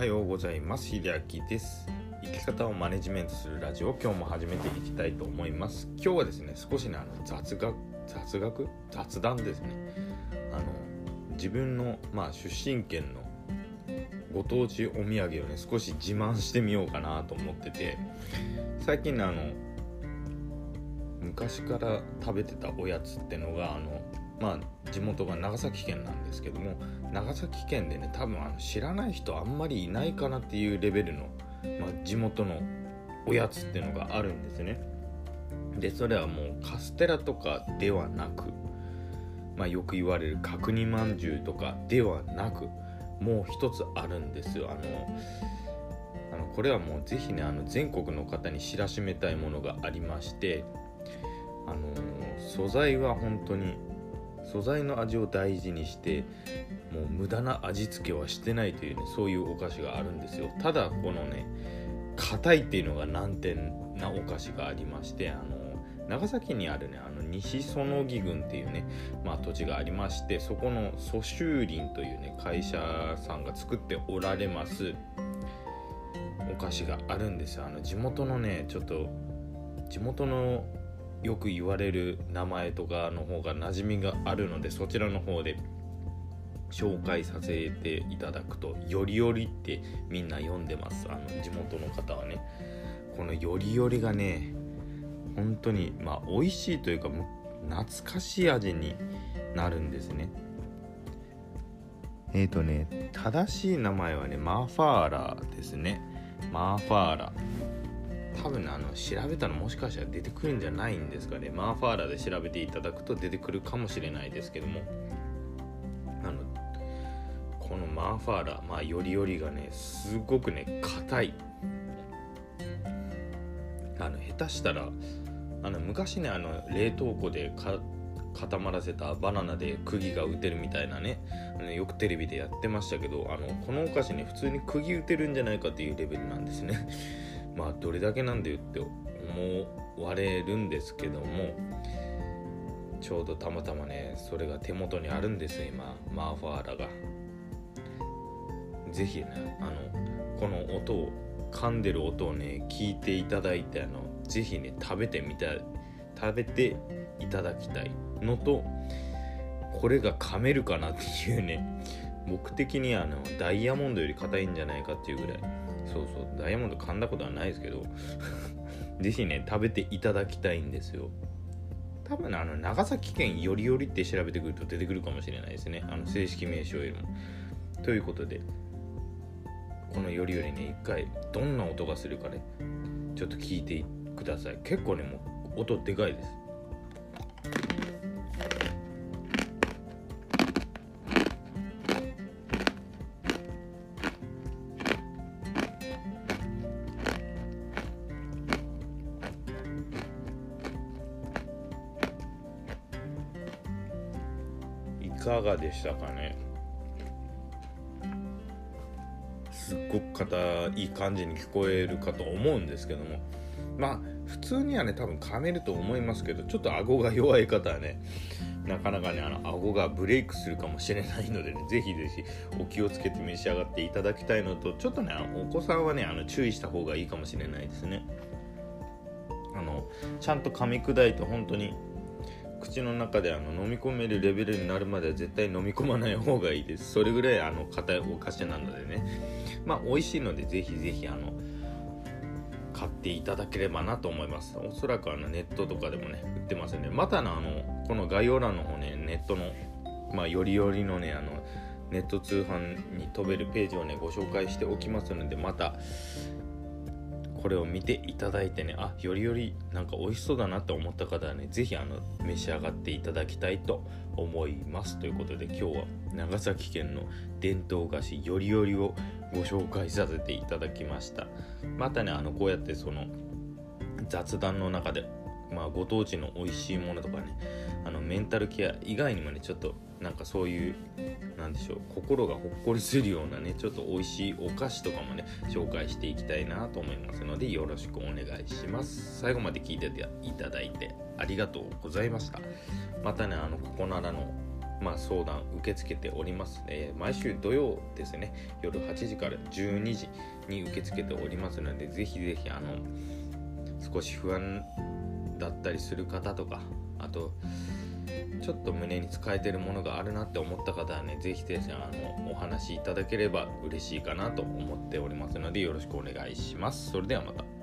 はようございます。秀明です。生き方をマネジメントするラジオ。今日も始めていきたいと思います。今日はですね少しねあの雑学雑学？雑談ですね。あの自分のまあ出身県のご当地お土産をね少し自慢してみようかなと思ってて。最近ねあの昔から食べてたおやつってのがあのまあ地元が長崎県なんですけども長崎県でね多分あの知らない人あんまりいないかなっていうレベルの、まあ、地元のおやつっていうのがあるんですね。でそれはもうカステラとかではなくまあよく言われる角煮まんじゅうとかではなくもう一つあるんですよ。あのあのこれはもうぜひねあの全国の方に知らしめたいものがありましてあの素材は本当に素材の味を大事にしてもう無駄な味付けはしてないというねそういうお菓子があるんですよ。ただこのね硬いっていうのが難点なお菓子がありましてあの長崎にあるねあの西園木郡っていうね、まあ、土地がありましてそこの蘇州林というね会社さんが作っておられますお菓子があるんですよ。あの地元のねちょっと地元のよく言われる名前とかの方が馴染みがあるのでそちらの方で紹介させていただくと「よりより」ってみんな読んでます。あの地元の方はね。この「よりより」がね本当にまあ美味しいというか懐かしい味になるんですね。えっ、ー、とね正しい名前はねマーファーラーですね。マーファーラ。多分あの調べたらもしかしたら出てくるんじゃないんですかね。マーファーラで調べていただくと出てくるかもしれないですけども。あのこのマーファーラまあよりよりがねすごくね硬い。あの下手したらあの昔ねあの冷凍庫で固まらせたバナナで釘が打てるみたいなねよくテレビでやってましたけどあのこのお菓子ね普通に釘打てるんじゃないかっていうレベルなんですね。まあどれだけなんだよって思われるんですけどもちょうどたまたまねそれが手元にあるんです今マーファーラが。是非ねあのこの音を噛んでる音をね聞いていただいてあの是非ね食べてみたい食べていただきたいのとこれが噛めるかなっていうね僕的にはあのダイヤモンドより硬いんじゃないかっていうぐらい。そうそうダイヤモンド噛んだことはないですけど 是非ね食べていただきたいんですよ。多分あの長崎県よりよりって調べてくると出てくるかもしれないですね。あの正式名称よりも。ということでこのよりよりね一回どんな音がするかねちょっと聞いてください。結構ねもう音でかいです。かがでしたかね？すっごく硬い感じに聞こえるかと思うんですけども。まあ普通にはね多分噛めると思いますけどちょっと顎が弱い方はねなかなかねあの顎がブレイクするかもしれないのでねぜひぜひお気をつけて召し上がっていただきたいのとちょっとねお子さんはねあの注意した方がいいかもしれないですね。あのちゃんと噛み砕いて本当に口の中であの飲み込めるレベルになるまでは絶対飲み込まない方がいいです。それぐらいあの硬いお菓子なのでね。まあ美味しいのでぜひぜひあの買っていただければなと思います。おそらくあのネットとかでもね売ってますよねまたのあのこの概要欄の方ねネットのまあよりよりのねあのネット通販に飛べるページをねご紹介しておきますのでまたこれを見ていただいてねあよりよりなんか美味しそうだなって思った方はね是非あの召し上がっていただきたいと思います。ということで今日は長崎県の伝統菓子よりよりをご紹介させていただきました。またねあのこうやってその雑談の中でまあご当地の美味しいものとかねあのメンタルケア以外にもねちょっとなんかそういうなんでしょう心がほっこりするようなねちょっと美味しいお菓子とかもね紹介していきたいなと思いますのでよろしくお願いします。最後まで聞いていただいてありがとうございました。またねあのここならのまあ、相談受け付けております、え毎週土曜ですね夜8時から12時に受け付けておりますのでぜひぜひあの少し不安だったりする方とかあとちょっと胸に使えてるものがあるなって思った方はね是非ですねあのお話いただければ嬉しいかなと思っておりますのでよろしくお願いします。それではまた。